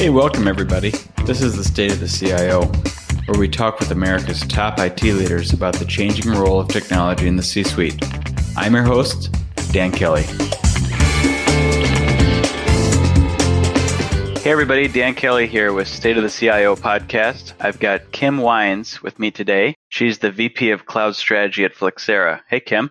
Hey, welcome everybody. This is the State of the CIO, where we talk with America's top IT leaders about the changing role of technology in the C suite. I'm your host, Dan Kelly. Hey everybody, Dan Kelly here with State of the CIO podcast. I've got Kim Weins with me today. She's the VP of Cloud Strategy at Flexera. Hey Kim.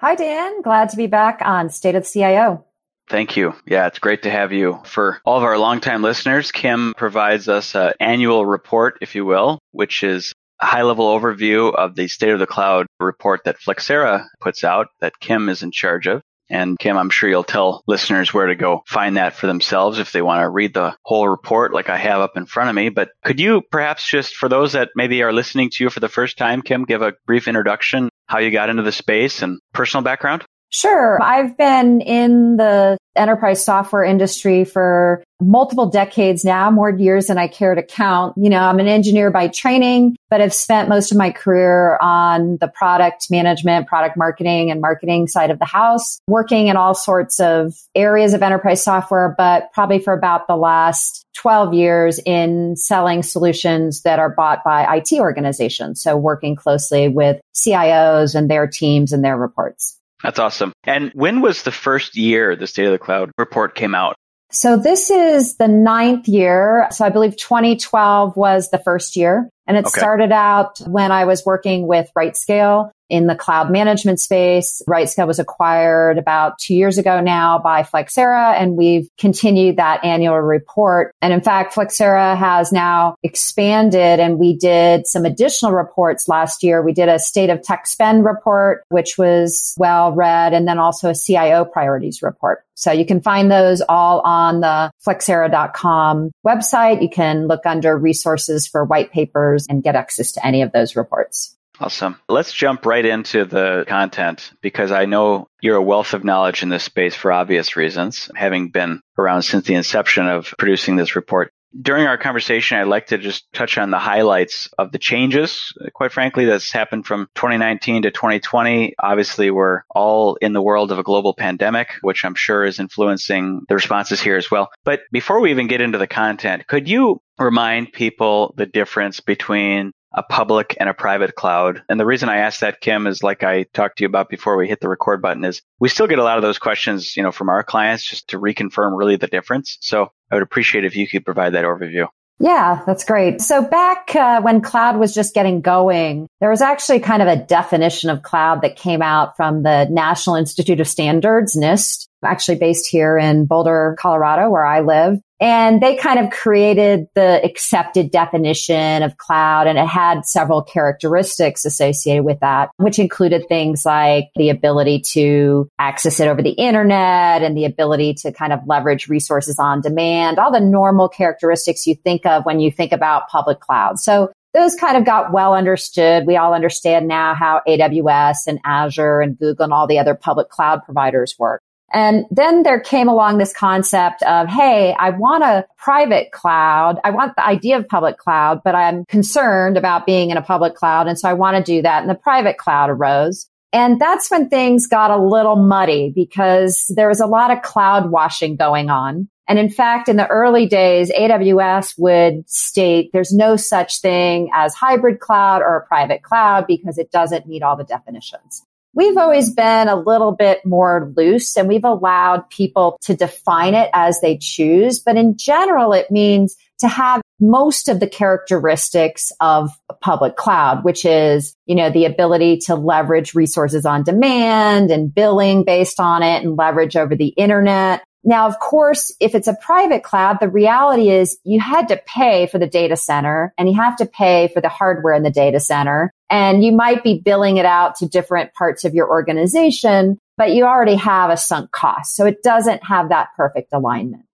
Hi Dan, glad to be back on State of the CIO. Thank you. Yeah, it's great to have you. For all of our longtime listeners, Kim provides us an annual report, if you will, which is a high level overview of the state of the cloud report that Flexera puts out that Kim is in charge of. And Kim, I'm sure you'll tell listeners where to go find that for themselves if they want to read the whole report like I have up in front of me. But could you perhaps just, for those that maybe are listening to you for the first time, Kim, give a brief introduction, how you got into the space and personal background? Sure. I've been in the enterprise software industry for multiple decades now, more years than I care to count. You know, I'm an engineer by training, but I've spent most of my career on the product management, product marketing and marketing side of the house, working in all sorts of areas of enterprise software, but probably for about the last 12 years in selling solutions that are bought by IT organizations. So working closely with CIOs and their teams and their reports. That's awesome. And when was the first year the State of the Cloud report came out? So this is the ninth year. So I believe 2012 was the first year. And it okay. started out when I was working with RightScale in the cloud management space. RightScale was acquired about two years ago now by Flexera, and we've continued that annual report. And in fact, Flexera has now expanded and we did some additional reports last year. We did a state of tech spend report, which was well read, and then also a CIO priorities report. So you can find those all on the flexera.com website. You can look under resources for white papers and get access to any of those reports. Awesome. Let's jump right into the content because I know you're a wealth of knowledge in this space for obvious reasons, having been around since the inception of producing this report. During our conversation, I'd like to just touch on the highlights of the changes, quite frankly, that's happened from 2019 to 2020. Obviously, we're all in the world of a global pandemic, which I'm sure is influencing the responses here as well. But before we even get into the content, could you remind people the difference between a public and a private cloud. And the reason I asked that, Kim, is like I talked to you about before we hit the record button is we still get a lot of those questions, you know, from our clients just to reconfirm really the difference. So I would appreciate if you could provide that overview. Yeah, that's great. So back uh, when cloud was just getting going, there was actually kind of a definition of cloud that came out from the National Institute of Standards, NIST, actually based here in Boulder, Colorado, where I live. And they kind of created the accepted definition of cloud and it had several characteristics associated with that, which included things like the ability to access it over the internet and the ability to kind of leverage resources on demand, all the normal characteristics you think of when you think about public cloud. So those kind of got well understood. We all understand now how AWS and Azure and Google and all the other public cloud providers work. And then there came along this concept of, Hey, I want a private cloud. I want the idea of public cloud, but I'm concerned about being in a public cloud. And so I want to do that. And the private cloud arose. And that's when things got a little muddy because there was a lot of cloud washing going on. And in fact, in the early days, AWS would state there's no such thing as hybrid cloud or a private cloud because it doesn't meet all the definitions. We've always been a little bit more loose and we've allowed people to define it as they choose. But in general, it means to have most of the characteristics of public cloud, which is, you know, the ability to leverage resources on demand and billing based on it and leverage over the internet. Now, of course, if it's a private cloud, the reality is you had to pay for the data center and you have to pay for the hardware in the data center. And you might be billing it out to different parts of your organization, but you already have a sunk cost. So it doesn't have that perfect alignment.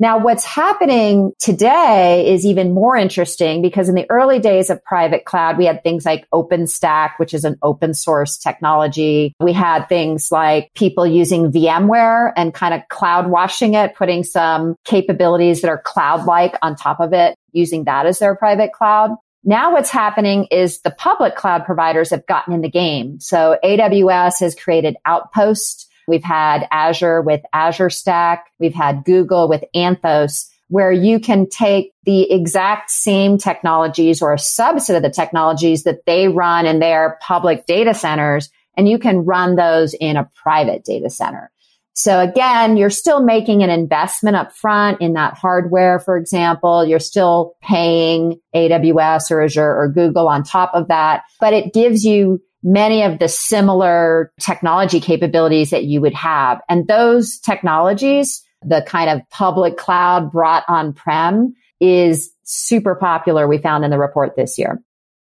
Now, what's happening today is even more interesting because in the early days of private cloud, we had things like OpenStack, which is an open source technology. We had things like people using VMware and kind of cloud washing it, putting some capabilities that are cloud like on top of it, using that as their private cloud. Now what's happening is the public cloud providers have gotten in the game. So AWS has created Outpost We've had Azure with Azure Stack. We've had Google with Anthos, where you can take the exact same technologies or a subset of the technologies that they run in their public data centers and you can run those in a private data center. So again, you're still making an investment up front in that hardware, for example. You're still paying AWS or Azure or Google on top of that, but it gives you many of the similar technology capabilities that you would have. And those technologies, the kind of public cloud brought on prem is super popular. We found in the report this year.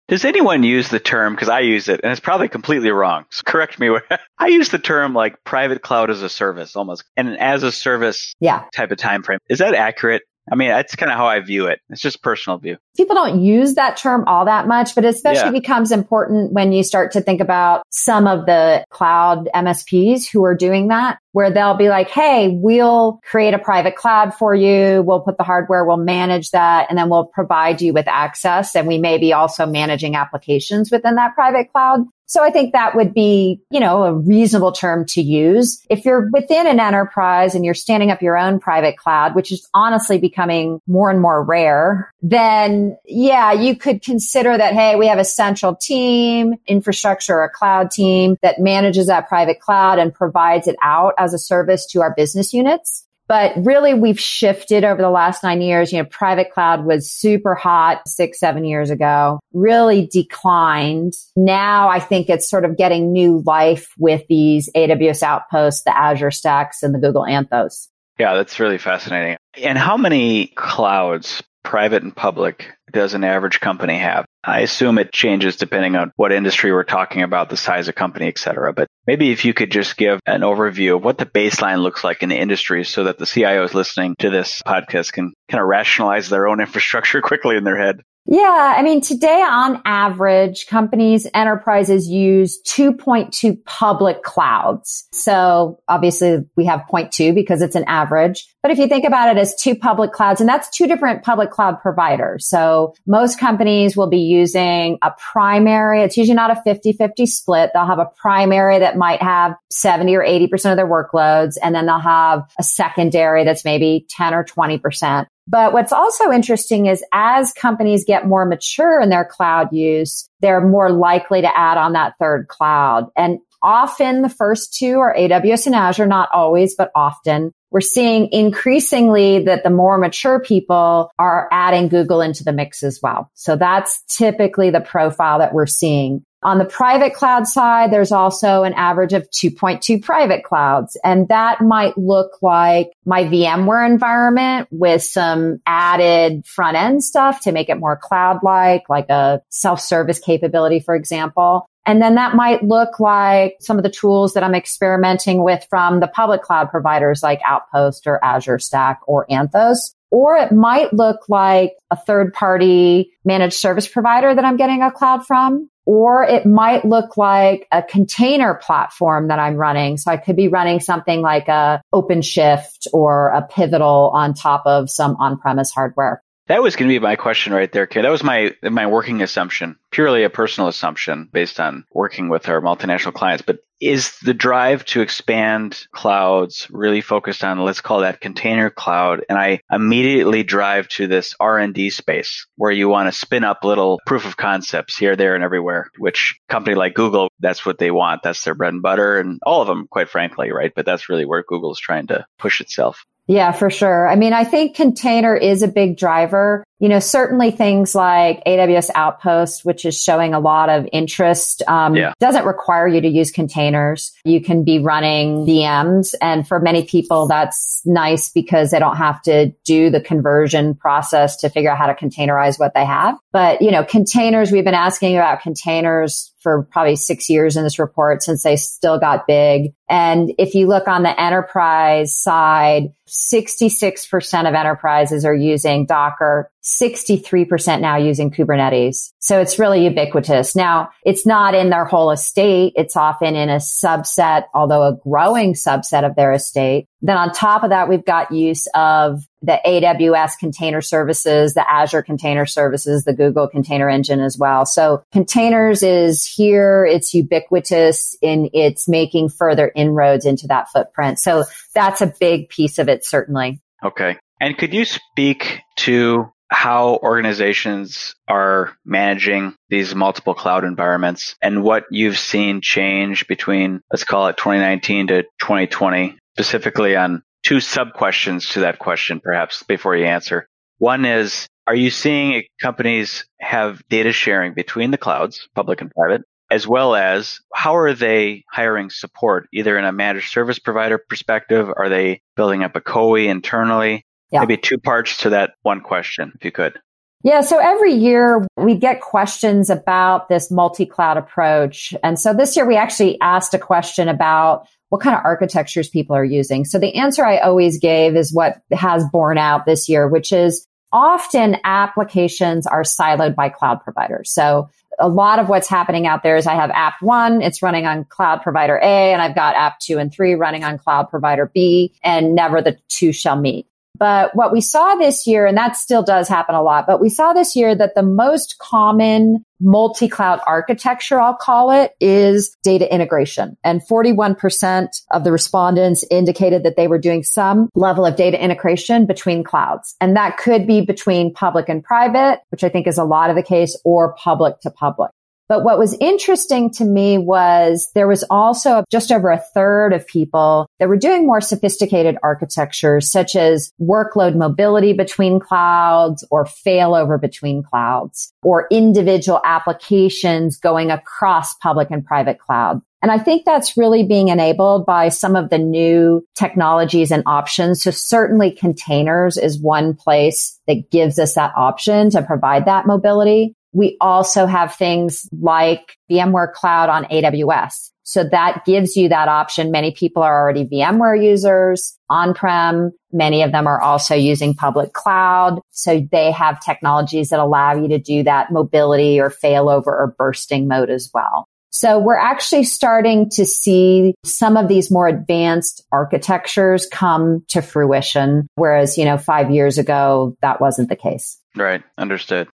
Does anyone use the term, because I use it, and it's probably completely wrong. So correct me. I use the term like private cloud as a service almost, and an as a service yeah. type of time frame. Is that accurate? I mean, that's kind of how I view it. It's just personal view. People don't use that term all that much, but especially yeah. becomes important when you start to think about some of the cloud MSPs who are doing that, where they'll be like, Hey, we'll create a private cloud for you. We'll put the hardware. We'll manage that and then we'll provide you with access. And we may be also managing applications within that private cloud. So I think that would be, you know, a reasonable term to use. If you're within an enterprise and you're standing up your own private cloud, which is honestly becoming more and more rare, then yeah, you could consider that, hey, we have a central team, infrastructure, a cloud team that manages that private cloud and provides it out as a service to our business units. But really, we've shifted over the last nine years. You know, private cloud was super hot six, seven years ago, really declined. Now I think it's sort of getting new life with these AWS Outposts, the Azure Stacks, and the Google Anthos. Yeah, that's really fascinating. And how many clouds private and public does an average company have? I assume it changes depending on what industry we're talking about, the size of company, et cetera. But maybe if you could just give an overview of what the baseline looks like in the industry so that the CIOs listening to this podcast can kind of rationalize their own infrastructure quickly in their head. Yeah. I mean, today on average, companies, enterprises use 2.2 public clouds. So obviously we have 0.2 because it's an average. But if you think about it as two public clouds, and that's two different public cloud providers. So most companies will be using a primary. It's usually not a 50-50 split. They'll have a primary that might have 70 or 80% of their workloads. And then they'll have a secondary that's maybe 10 or 20%. But what's also interesting is as companies get more mature in their cloud use, they're more likely to add on that third cloud. And often the first two are AWS and Azure, not always, but often. We're seeing increasingly that the more mature people are adding Google into the mix as well. So that's typically the profile that we're seeing. On the private cloud side, there's also an average of 2.2 private clouds. And that might look like my VMware environment with some added front end stuff to make it more cloud like, like a self service capability, for example. And then that might look like some of the tools that I'm experimenting with from the public cloud providers like Outpost or Azure Stack or Anthos. Or it might look like a third party managed service provider that I'm getting a cloud from or it might look like a container platform that I'm running. So I could be running something like a OpenShift or a Pivotal on top of some on-premise hardware. That was going to be my question right there, Kate. That was my my working assumption, purely a personal assumption based on working with our multinational clients. But is the drive to expand clouds really focused on let's call that container cloud? And I immediately drive to this R and D space where you want to spin up little proof of concepts here, there, and everywhere. Which company like Google, that's what they want. That's their bread and butter, and all of them, quite frankly, right? But that's really where Google is trying to push itself. Yeah, for sure. I mean, I think container is a big driver. You know, certainly things like AWS Outpost, which is showing a lot of interest, um, yeah. doesn't require you to use containers. You can be running VMs. And for many people, that's nice because they don't have to do the conversion process to figure out how to containerize what they have. But, you know, containers, we've been asking about containers for probably six years in this report since they still got big. And if you look on the enterprise side, 66% of enterprises are using Docker, 63% now using Kubernetes. So it's really ubiquitous. Now, it's not in their whole estate. It's often in a subset, although a growing subset of their estate. Then on top of that, we've got use of the AWS container services, the Azure container services, the Google container engine as well. So containers is here. It's ubiquitous in it's making further inroads into that footprint. So that's a big piece of it, certainly. Okay. And could you speak to how organizations are managing these multiple cloud environments and what you've seen change between, let's call it 2019 to 2020, specifically on two sub questions to that question, perhaps before you answer. One is, are you seeing companies have data sharing between the clouds, public and private? As well as how are they hiring support, either in a managed service provider perspective? Are they building up a COE internally? Yeah. Maybe two parts to that one question, if you could. Yeah. So every year we get questions about this multi-cloud approach. And so this year we actually asked a question about what kind of architectures people are using. So the answer I always gave is what has borne out this year, which is often applications are siloed by cloud providers. So a lot of what's happening out there is I have app one, it's running on cloud provider A, and I've got app two and three running on cloud provider B, and never the two shall meet. But what we saw this year, and that still does happen a lot, but we saw this year that the most common multi-cloud architecture, I'll call it, is data integration. And 41% of the respondents indicated that they were doing some level of data integration between clouds. And that could be between public and private, which I think is a lot of the case, or public to public. But what was interesting to me was there was also just over a third of people that were doing more sophisticated architectures, such as workload mobility between clouds or failover between clouds or individual applications going across public and private cloud. And I think that's really being enabled by some of the new technologies and options. So certainly containers is one place that gives us that option to provide that mobility. We also have things like VMware Cloud on AWS. So that gives you that option. Many people are already VMware users on-prem. Many of them are also using public cloud. So they have technologies that allow you to do that mobility or failover or bursting mode as well. So we're actually starting to see some of these more advanced architectures come to fruition. Whereas, you know, five years ago, that wasn't the case. Right. Understood.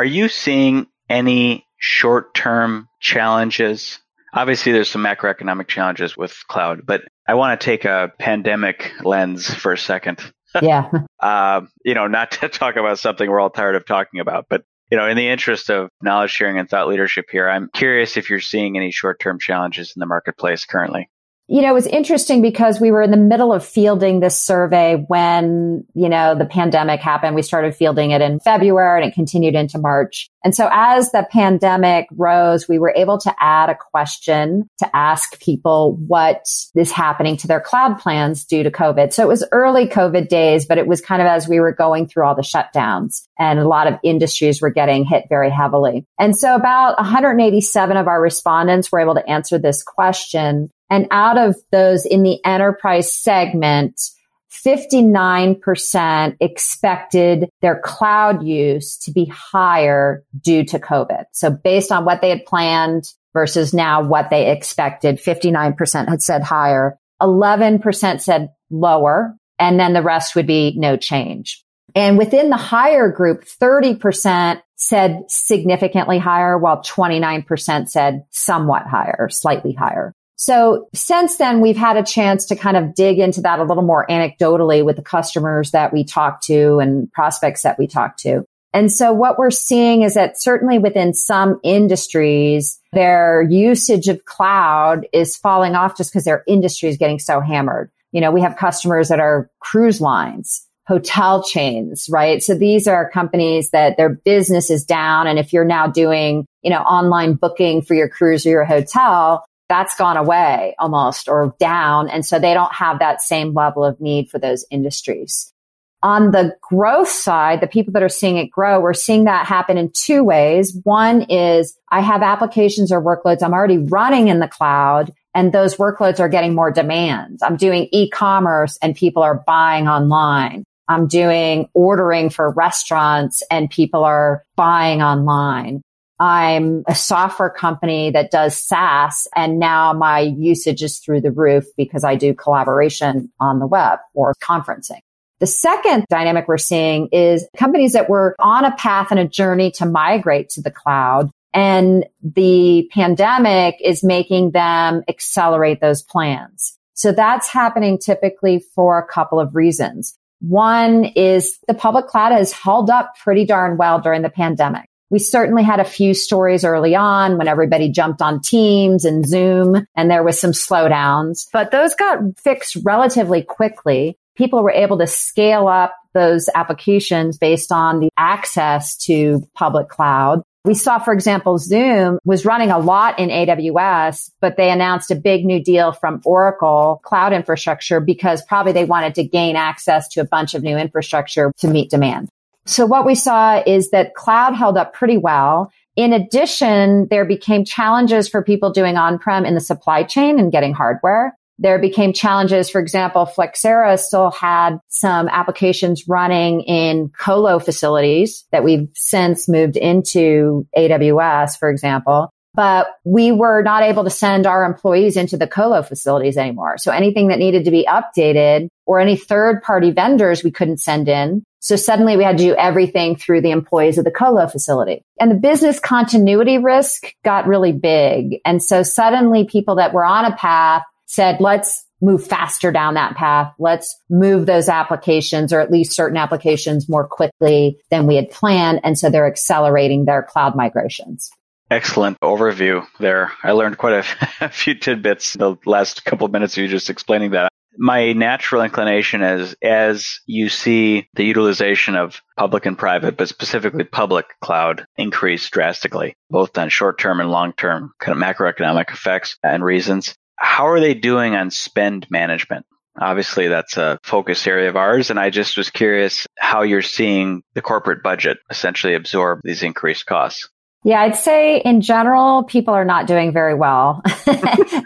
Are you seeing any short term challenges? Obviously, there's some macroeconomic challenges with cloud, but I want to take a pandemic lens for a second. Yeah. uh, you know, not to talk about something we're all tired of talking about, but you know, in the interest of knowledge sharing and thought leadership here, I'm curious if you're seeing any short term challenges in the marketplace currently you know, it was interesting because we were in the middle of fielding this survey when, you know, the pandemic happened. We started fielding it in February and it continued into March. And so as the pandemic rose, we were able to add a question to ask people what is happening to their cloud plans due to COVID. So it was early COVID days, but it was kind of as we were going through all the shutdowns and a lot of industries were getting hit very heavily. And so about 187 of our respondents were able to answer this question. And out of those in the enterprise segment, 59% expected their cloud use to be higher due to COVID. So based on what they had planned versus now what they expected, 59% had said higher, 11% said lower, and then the rest would be no change. And within the higher group, 30% said significantly higher, while 29% said somewhat higher, slightly higher. So since then, we've had a chance to kind of dig into that a little more anecdotally with the customers that we talk to and prospects that we talk to. And so what we're seeing is that certainly within some industries, their usage of cloud is falling off just because their industry is getting so hammered. You know, we have customers that are cruise lines, hotel chains, right? So these are companies that their business is down. And if you're now doing, you know, online booking for your cruise or your hotel, that's gone away almost or down. And so they don't have that same level of need for those industries. On the growth side, the people that are seeing it grow, we're seeing that happen in two ways. One is I have applications or workloads I'm already running in the cloud and those workloads are getting more demands. I'm doing e-commerce and people are buying online. I'm doing ordering for restaurants and people are buying online. I'm a software company that does SaaS and now my usage is through the roof because I do collaboration on the web or conferencing. The second dynamic we're seeing is companies that were on a path and a journey to migrate to the cloud and the pandemic is making them accelerate those plans. So that's happening typically for a couple of reasons. One is the public cloud has held up pretty darn well during the pandemic. We certainly had a few stories early on when everybody jumped on Teams and Zoom and there was some slowdowns, but those got fixed relatively quickly. People were able to scale up those applications based on the access to public cloud. We saw, for example, Zoom was running a lot in AWS, but they announced a big new deal from Oracle cloud infrastructure because probably they wanted to gain access to a bunch of new infrastructure to meet demand. So what we saw is that cloud held up pretty well. In addition, there became challenges for people doing on-prem in the supply chain and getting hardware. There became challenges. For example, Flexera still had some applications running in colo facilities that we've since moved into AWS, for example. But we were not able to send our employees into the colo facilities anymore. So anything that needed to be updated or any third party vendors we couldn't send in. So suddenly we had to do everything through the employees of the colo facility. And the business continuity risk got really big. And so suddenly people that were on a path said, let's move faster down that path. Let's move those applications or at least certain applications more quickly than we had planned. And so they're accelerating their cloud migrations. Excellent overview there. I learned quite a, few tidbits the last couple of minutes of you just explaining that my natural inclination is as you see the utilization of public and private, but specifically public cloud increase drastically, both on short term and long term kind of macroeconomic effects and reasons. How are they doing on spend management? Obviously, that's a focus area of ours. And I just was curious how you're seeing the corporate budget essentially absorb these increased costs. Yeah, I'd say in general, people are not doing very well.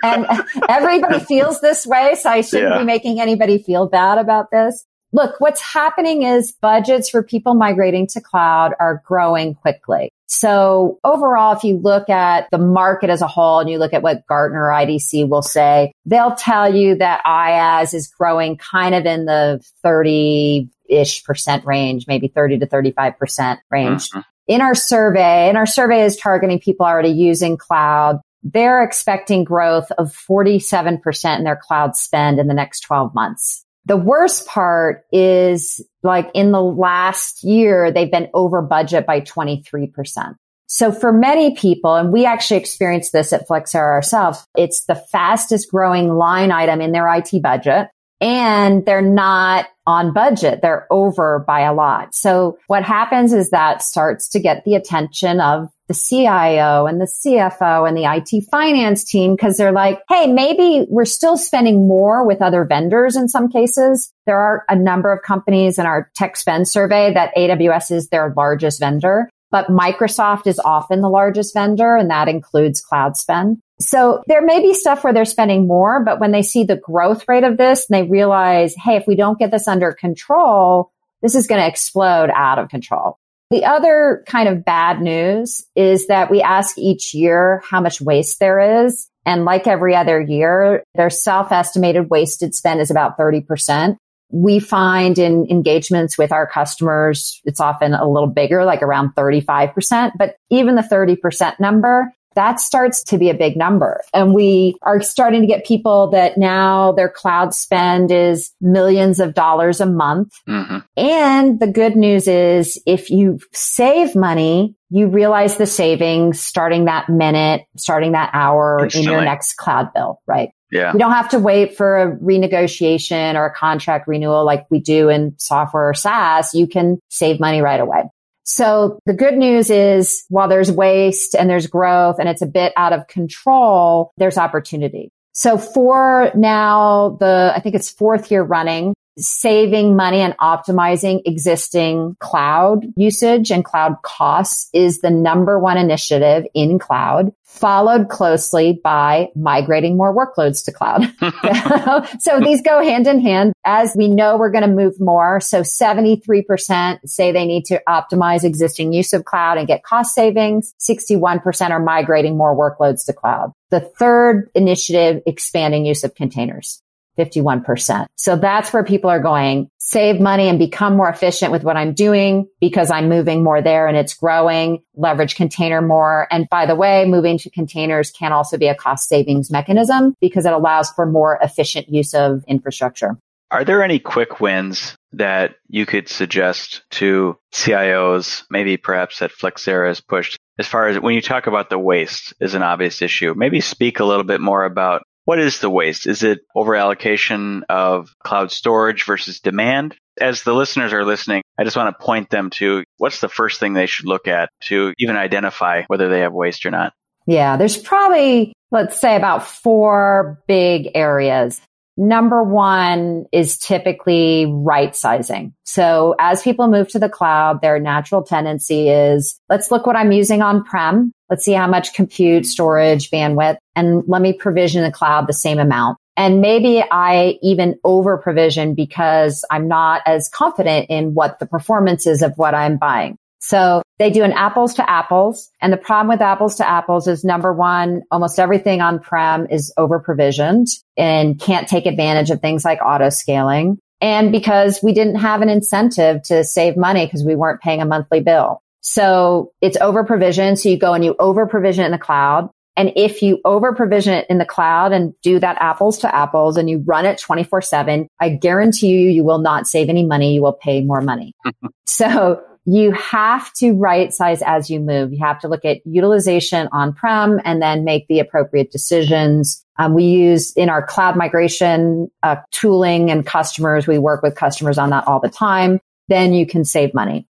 and everybody feels this way. So I shouldn't yeah. be making anybody feel bad about this. Look, what's happening is budgets for people migrating to cloud are growing quickly. So overall, if you look at the market as a whole and you look at what Gartner IDC will say, they'll tell you that IaaS is growing kind of in the 30 ish percent range, maybe 30 to 35% range. Mm-hmm in our survey, and our survey is targeting people already using cloud, they're expecting growth of 47% in their cloud spend in the next 12 months. The worst part is like in the last year, they've been over budget by 23%. So for many people, and we actually experienced this at Flexera ourselves, it's the fastest growing line item in their IT budget and they're not on budget. They're over by a lot. So what happens is that starts to get the attention of the CIO and the CFO and the IT finance team because they're like, Hey, maybe we're still spending more with other vendors in some cases. There are a number of companies in our tech spend survey that AWS is their largest vendor, but Microsoft is often the largest vendor and that includes cloud spend. So there may be stuff where they're spending more, but when they see the growth rate of this and they realize, hey, if we don't get this under control, this is going to explode out of control. The other kind of bad news is that we ask each year how much waste there is. And like every other year, their self-estimated wasted spend is about 30%. We find in engagements with our customers, it's often a little bigger, like around 35%. But even the 30% number that starts to be a big number. And we are starting to get people that now their cloud spend is millions of dollars a month. Mm-hmm. And the good news is if you save money, you realize the savings starting that minute, starting that hour in your next cloud bill, right? Yeah. You don't have to wait for a renegotiation or a contract renewal like we do in software or SaaS. You can save money right away. So the good news is while there's waste and there's growth and it's a bit out of control, there's opportunity. So for now, the, I think it's fourth year running, saving money and optimizing existing cloud usage and cloud costs is the number one initiative in cloud, followed closely by migrating more workloads to cloud. so these go hand in hand. As we know, we're going to move more. So 73% say they need to optimize existing use of cloud and get cost savings. 61% are migrating more workloads to cloud. The third initiative, expanding use of containers. 51%. So that's where people are going, save money and become more efficient with what I'm doing because I'm moving more there and it's growing, leverage container more. And by the way, moving to containers can also be a cost savings mechanism because it allows for more efficient use of infrastructure. Are there any quick wins that you could suggest to CIOs, maybe perhaps that Flexera has pushed as far as when you talk about the waste is an obvious issue? Maybe speak a little bit more about what is the waste? Is it overallocation of cloud storage versus demand? As the listeners are listening, I just want to point them to what's the first thing they should look at to even identify whether they have waste or not. Yeah, there's probably, let's say about four big areas. Number one is typically right sizing. So as people move to the cloud, their natural tendency is let's look what I'm using on prem. Let's see how much compute, storage, bandwidth, and let me provision the cloud the same amount. And maybe I even over provision because I'm not as confident in what the performance is of what I'm buying. So they do an apples to apples. And the problem with apples to apples is number one, almost everything on prem is over provisioned and can't take advantage of things like auto scaling. And because we didn't have an incentive to save money because we weren't paying a monthly bill. So it's over provisioned. So you go and you over provision in the cloud. And if you over provision it in the cloud and do that apples to apples and you run it 24 seven, I guarantee you, you will not save any money. You will pay more money. so you have to right size as you move. You have to look at utilization on prem and then make the appropriate decisions. Um, we use in our cloud migration uh, tooling and customers. We work with customers on that all the time. Then you can save money.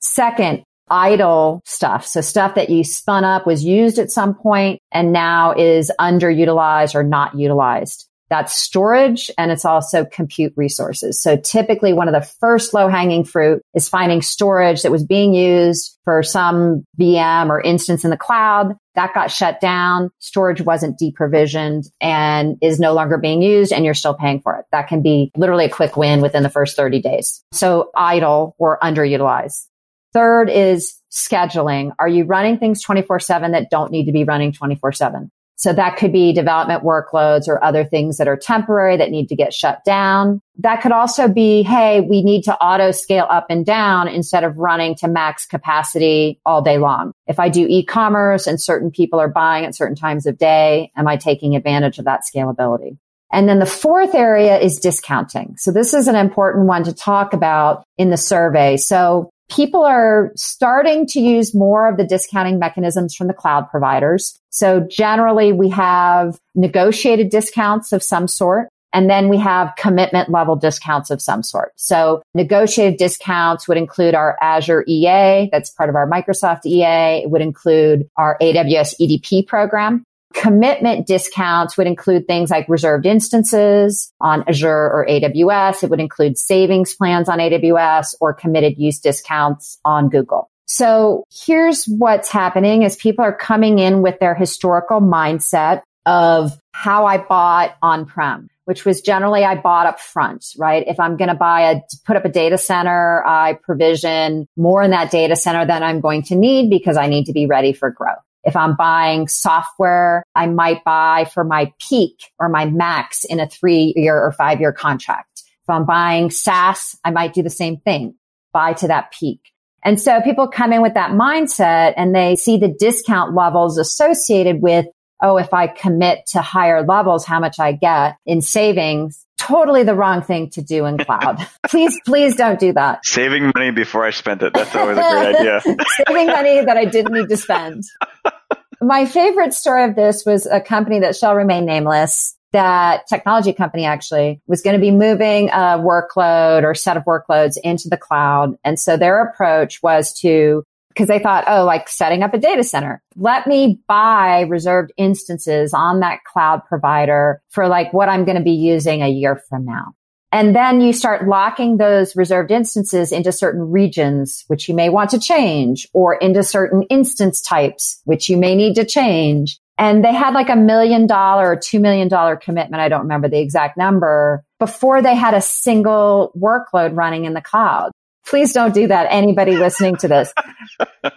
Second, idle stuff. So stuff that you spun up was used at some point and now is underutilized or not utilized. That's storage and it's also compute resources. So typically one of the first low hanging fruit is finding storage that was being used for some VM or instance in the cloud. That got shut down. Storage wasn't deprovisioned and is no longer being used and you're still paying for it. That can be literally a quick win within the first 30 days. So idle or underutilized. Third is scheduling. Are you running things 24 seven that don't need to be running 24 seven? So that could be development workloads or other things that are temporary that need to get shut down. That could also be, hey, we need to auto scale up and down instead of running to max capacity all day long. If I do e-commerce and certain people are buying at certain times of day, am I taking advantage of that scalability? And then the fourth area is discounting. So this is an important one to talk about in the survey. So people are starting to use more of the discounting mechanisms from the cloud providers. So generally we have negotiated discounts of some sort. And then we have commitment level discounts of some sort. So negotiated discounts would include our Azure EA. That's part of our Microsoft EA. It would include our AWS EDP program. Commitment discounts would include things like reserved instances on Azure or AWS. It would include savings plans on AWS or committed use discounts on Google. So here's what's happening is people are coming in with their historical mindset of how I bought on-prem, which was generally I bought up front, right? If I'm going to buy a, put up a data center, I provision more in that data center than I'm going to need because I need to be ready for growth. If I'm buying software, I might buy for my peak or my max in a three year or five year contract. If I'm buying SaaS, I might do the same thing, buy to that peak. And so people come in with that mindset and they see the discount levels associated with, oh, if I commit to higher levels, how much I get in savings. Totally the wrong thing to do in cloud. please, please don't do that. Saving money before I spent it. That's always a great idea. Saving money that I didn't need to spend. My favorite story of this was a company that shall remain nameless that technology company actually was going to be moving a workload or set of workloads into the cloud. And so their approach was to, because they thought, oh, like setting up a data center. Let me buy reserved instances on that cloud provider for like what I'm going to be using a year from now. And then you start locking those reserved instances into certain regions, which you may want to change or into certain instance types, which you may need to change. And they had like a million dollar or two million dollar commitment. I don't remember the exact number before they had a single workload running in the cloud. Please don't do that. Anybody listening to this.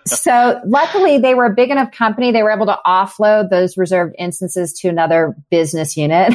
so luckily they were a big enough company. They were able to offload those reserved instances to another business unit.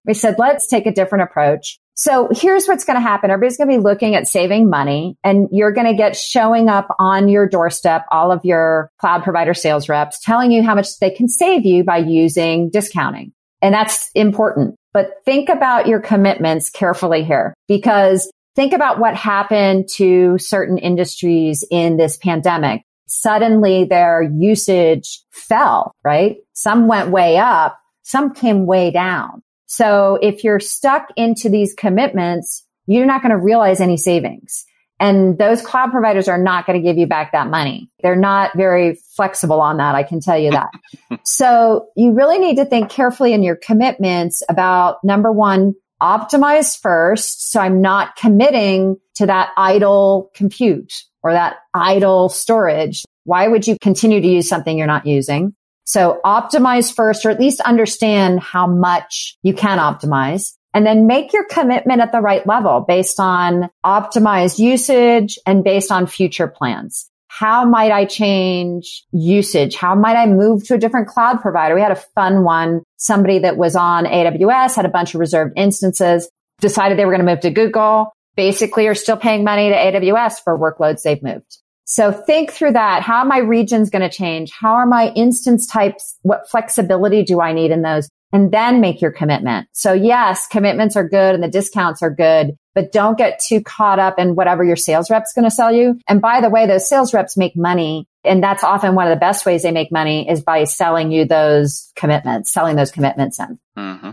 we said, let's take a different approach. So here's what's going to happen. Everybody's going to be looking at saving money and you're going to get showing up on your doorstep, all of your cloud provider sales reps telling you how much they can save you by using discounting. And that's important. But think about your commitments carefully here. because think about what happened to certain industries in this pandemic. Suddenly their usage fell, right? Some went way up, some came way down. So if you're stuck into these commitments, you're not going to realize any savings. And those cloud providers are not going to give you back that money. They're not very flexible on that. I can tell you that. so you really need to think carefully in your commitments about number one, optimize first. So I'm not committing to that idle compute or that idle storage. Why would you continue to use something you're not using? So optimize first, or at least understand how much you can optimize and then make your commitment at the right level based on optimized usage and based on future plans. How might I change usage? How might I move to a different cloud provider? We had a fun one. Somebody that was on AWS had a bunch of reserved instances, decided they were going to move to Google, basically are still paying money to AWS for workloads they've moved. So think through that. How are my regions going to change? How are my instance types? What flexibility do I need in those? And then make your commitment. So yes, commitments are good and the discounts are good, but don't get too caught up in whatever your sales rep's going to sell you. And by the way, those sales reps make money. And that's often one of the best ways they make money is by selling you those commitments, selling those commitments in. Mm-hmm.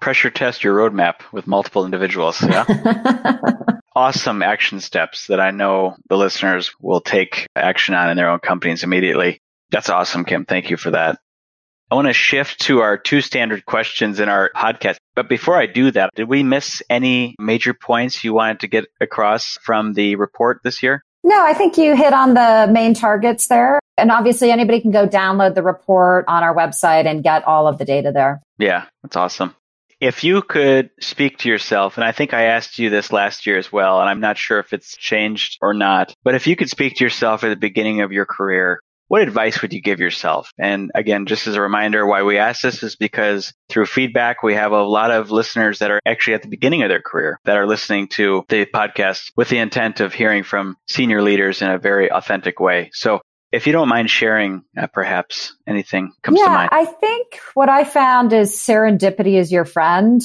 Pressure test your roadmap with multiple individuals. Yeah. awesome action steps that I know the listeners will take action on in their own companies immediately. That's awesome, Kim. Thank you for that. I want to shift to our two standard questions in our podcast. But before I do that, did we miss any major points you wanted to get across from the report this year? No, I think you hit on the main targets there. And obviously anybody can go download the report on our website and get all of the data there. Yeah, that's awesome. If you could speak to yourself, and I think I asked you this last year as well, and I'm not sure if it's changed or not, but if you could speak to yourself at the beginning of your career, what advice would you give yourself? And again, just as a reminder, why we ask this is because through feedback, we have a lot of listeners that are actually at the beginning of their career that are listening to the podcast with the intent of hearing from senior leaders in a very authentic way. So if you don't mind sharing, uh, perhaps anything comes yeah, to mind. I think what I found is serendipity is your friend.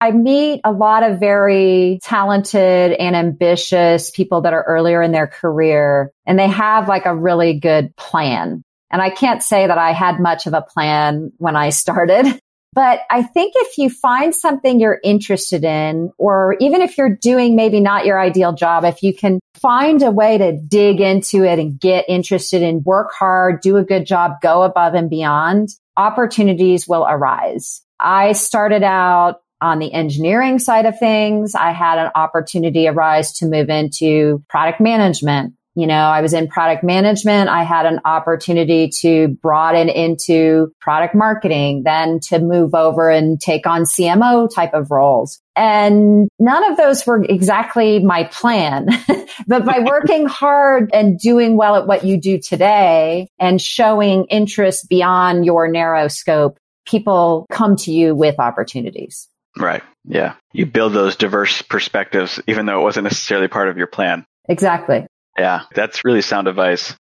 I meet a lot of very talented and ambitious people that are earlier in their career and they have like a really good plan. And I can't say that I had much of a plan when I started, but I think if you find something you're interested in, or even if you're doing maybe not your ideal job, if you can find a way to dig into it and get interested in work hard, do a good job, go above and beyond, opportunities will arise. I started out on the engineering side of things. I had an opportunity arise to move into product management you know, I was in product management. I had an opportunity to broaden into product marketing, then to move over and take on CMO type of roles. And none of those were exactly my plan. but by working hard and doing well at what you do today and showing interest beyond your narrow scope, people come to you with opportunities. Right. Yeah. You build those diverse perspectives, even though it wasn't necessarily part of your plan. Exactly. Yeah, that's really sound advice.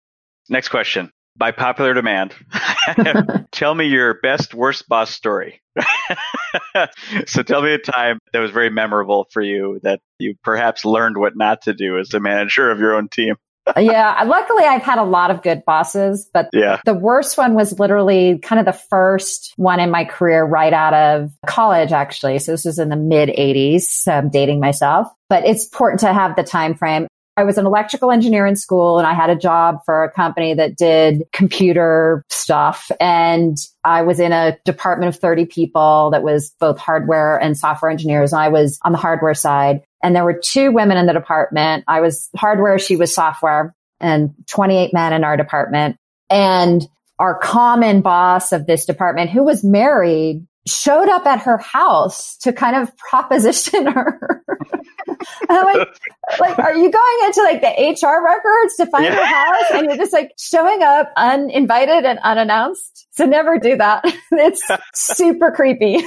Next question. By popular demand, tell me your best worst boss story. so tell me a time that was very memorable for you that you perhaps learned what not to do as a manager of your own team. Yeah, luckily I've had a lot of good bosses, but yeah. the worst one was literally kind of the first one in my career right out of college, actually. So this was in the mid 80s. So I'm dating myself, but it's important to have the time frame. I was an electrical engineer in school and I had a job for a company that did computer stuff. And I was in a department of 30 people that was both hardware and software engineers. And I was on the hardware side. And there were two women in the department. I was hardware, she was software, and 28 men in our department. And our common boss of this department, who was married, showed up at her house to kind of proposition her. I'm like, like, are you going into like the HR records to find yeah. her house? And you're just like showing up uninvited and unannounced. So never do that. It's super creepy. and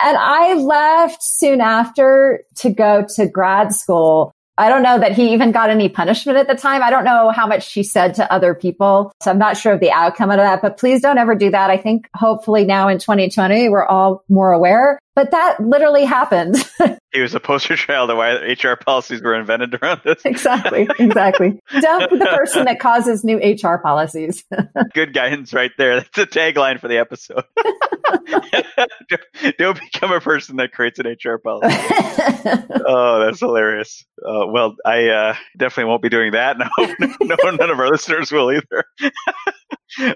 I left soon after to go to grad school. I don't know that he even got any punishment at the time. I don't know how much she said to other people. So I'm not sure of the outcome of that, but please don't ever do that. I think hopefully now in 2020, we're all more aware. But that literally happened. he was a poster child of why HR policies were invented around this. exactly. Exactly. Dump the person that causes new HR policies. Good guidance right there. That's the tagline for the episode. don't, become a person that creates an HR policy. oh, that's hilarious. Uh, well, I uh, definitely won't be doing that. No, no, none of our listeners will either.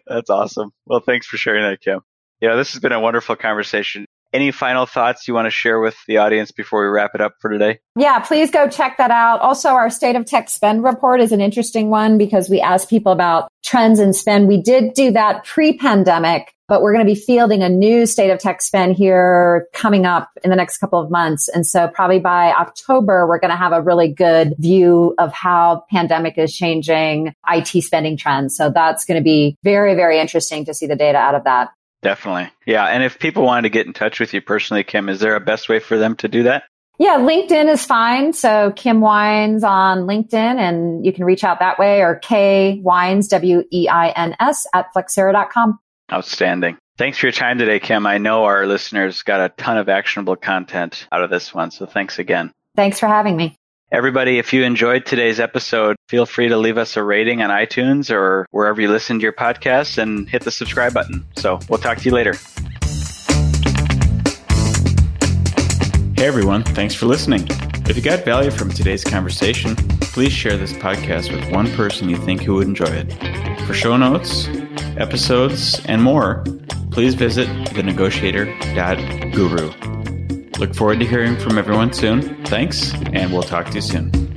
that's awesome. Well, thanks for sharing that, Kim. Yeah, this has been a wonderful conversation. Any final thoughts you want to share with the audience before we wrap it up for today? Yeah, please go check that out. Also, our state of tech spend report is an interesting one because we asked people about trends in spend. We did do that pre pandemic, but we're going to be fielding a new state of tech spend here coming up in the next couple of months. And so probably by October, we're going to have a really good view of how pandemic is changing IT spending trends. So that's going to be very, very interesting to see the data out of that. Definitely. Yeah. And if people wanted to get in touch with you personally, Kim, is there a best way for them to do that? Yeah, LinkedIn is fine. So Kim Weins on LinkedIn and you can reach out that way or K Weins, W-E-I-N-S at flexera.com. Outstanding. Thanks for your time today, Kim. I know our listeners got a ton of actionable content out of this one. So thanks again. Thanks for having me. Everybody, if you enjoyed today's episode, feel free to leave us a rating on iTunes or wherever you listen to your podcasts and hit the subscribe button. So we'll talk to you later. Hey everyone, thanks for listening. If you got value from today's conversation, please share this podcast with one person you think who would enjoy it. For show notes, episodes, and more, please visit thenegotiator.guru. Look forward to hearing from everyone soon. Thanks, and we'll talk to you soon.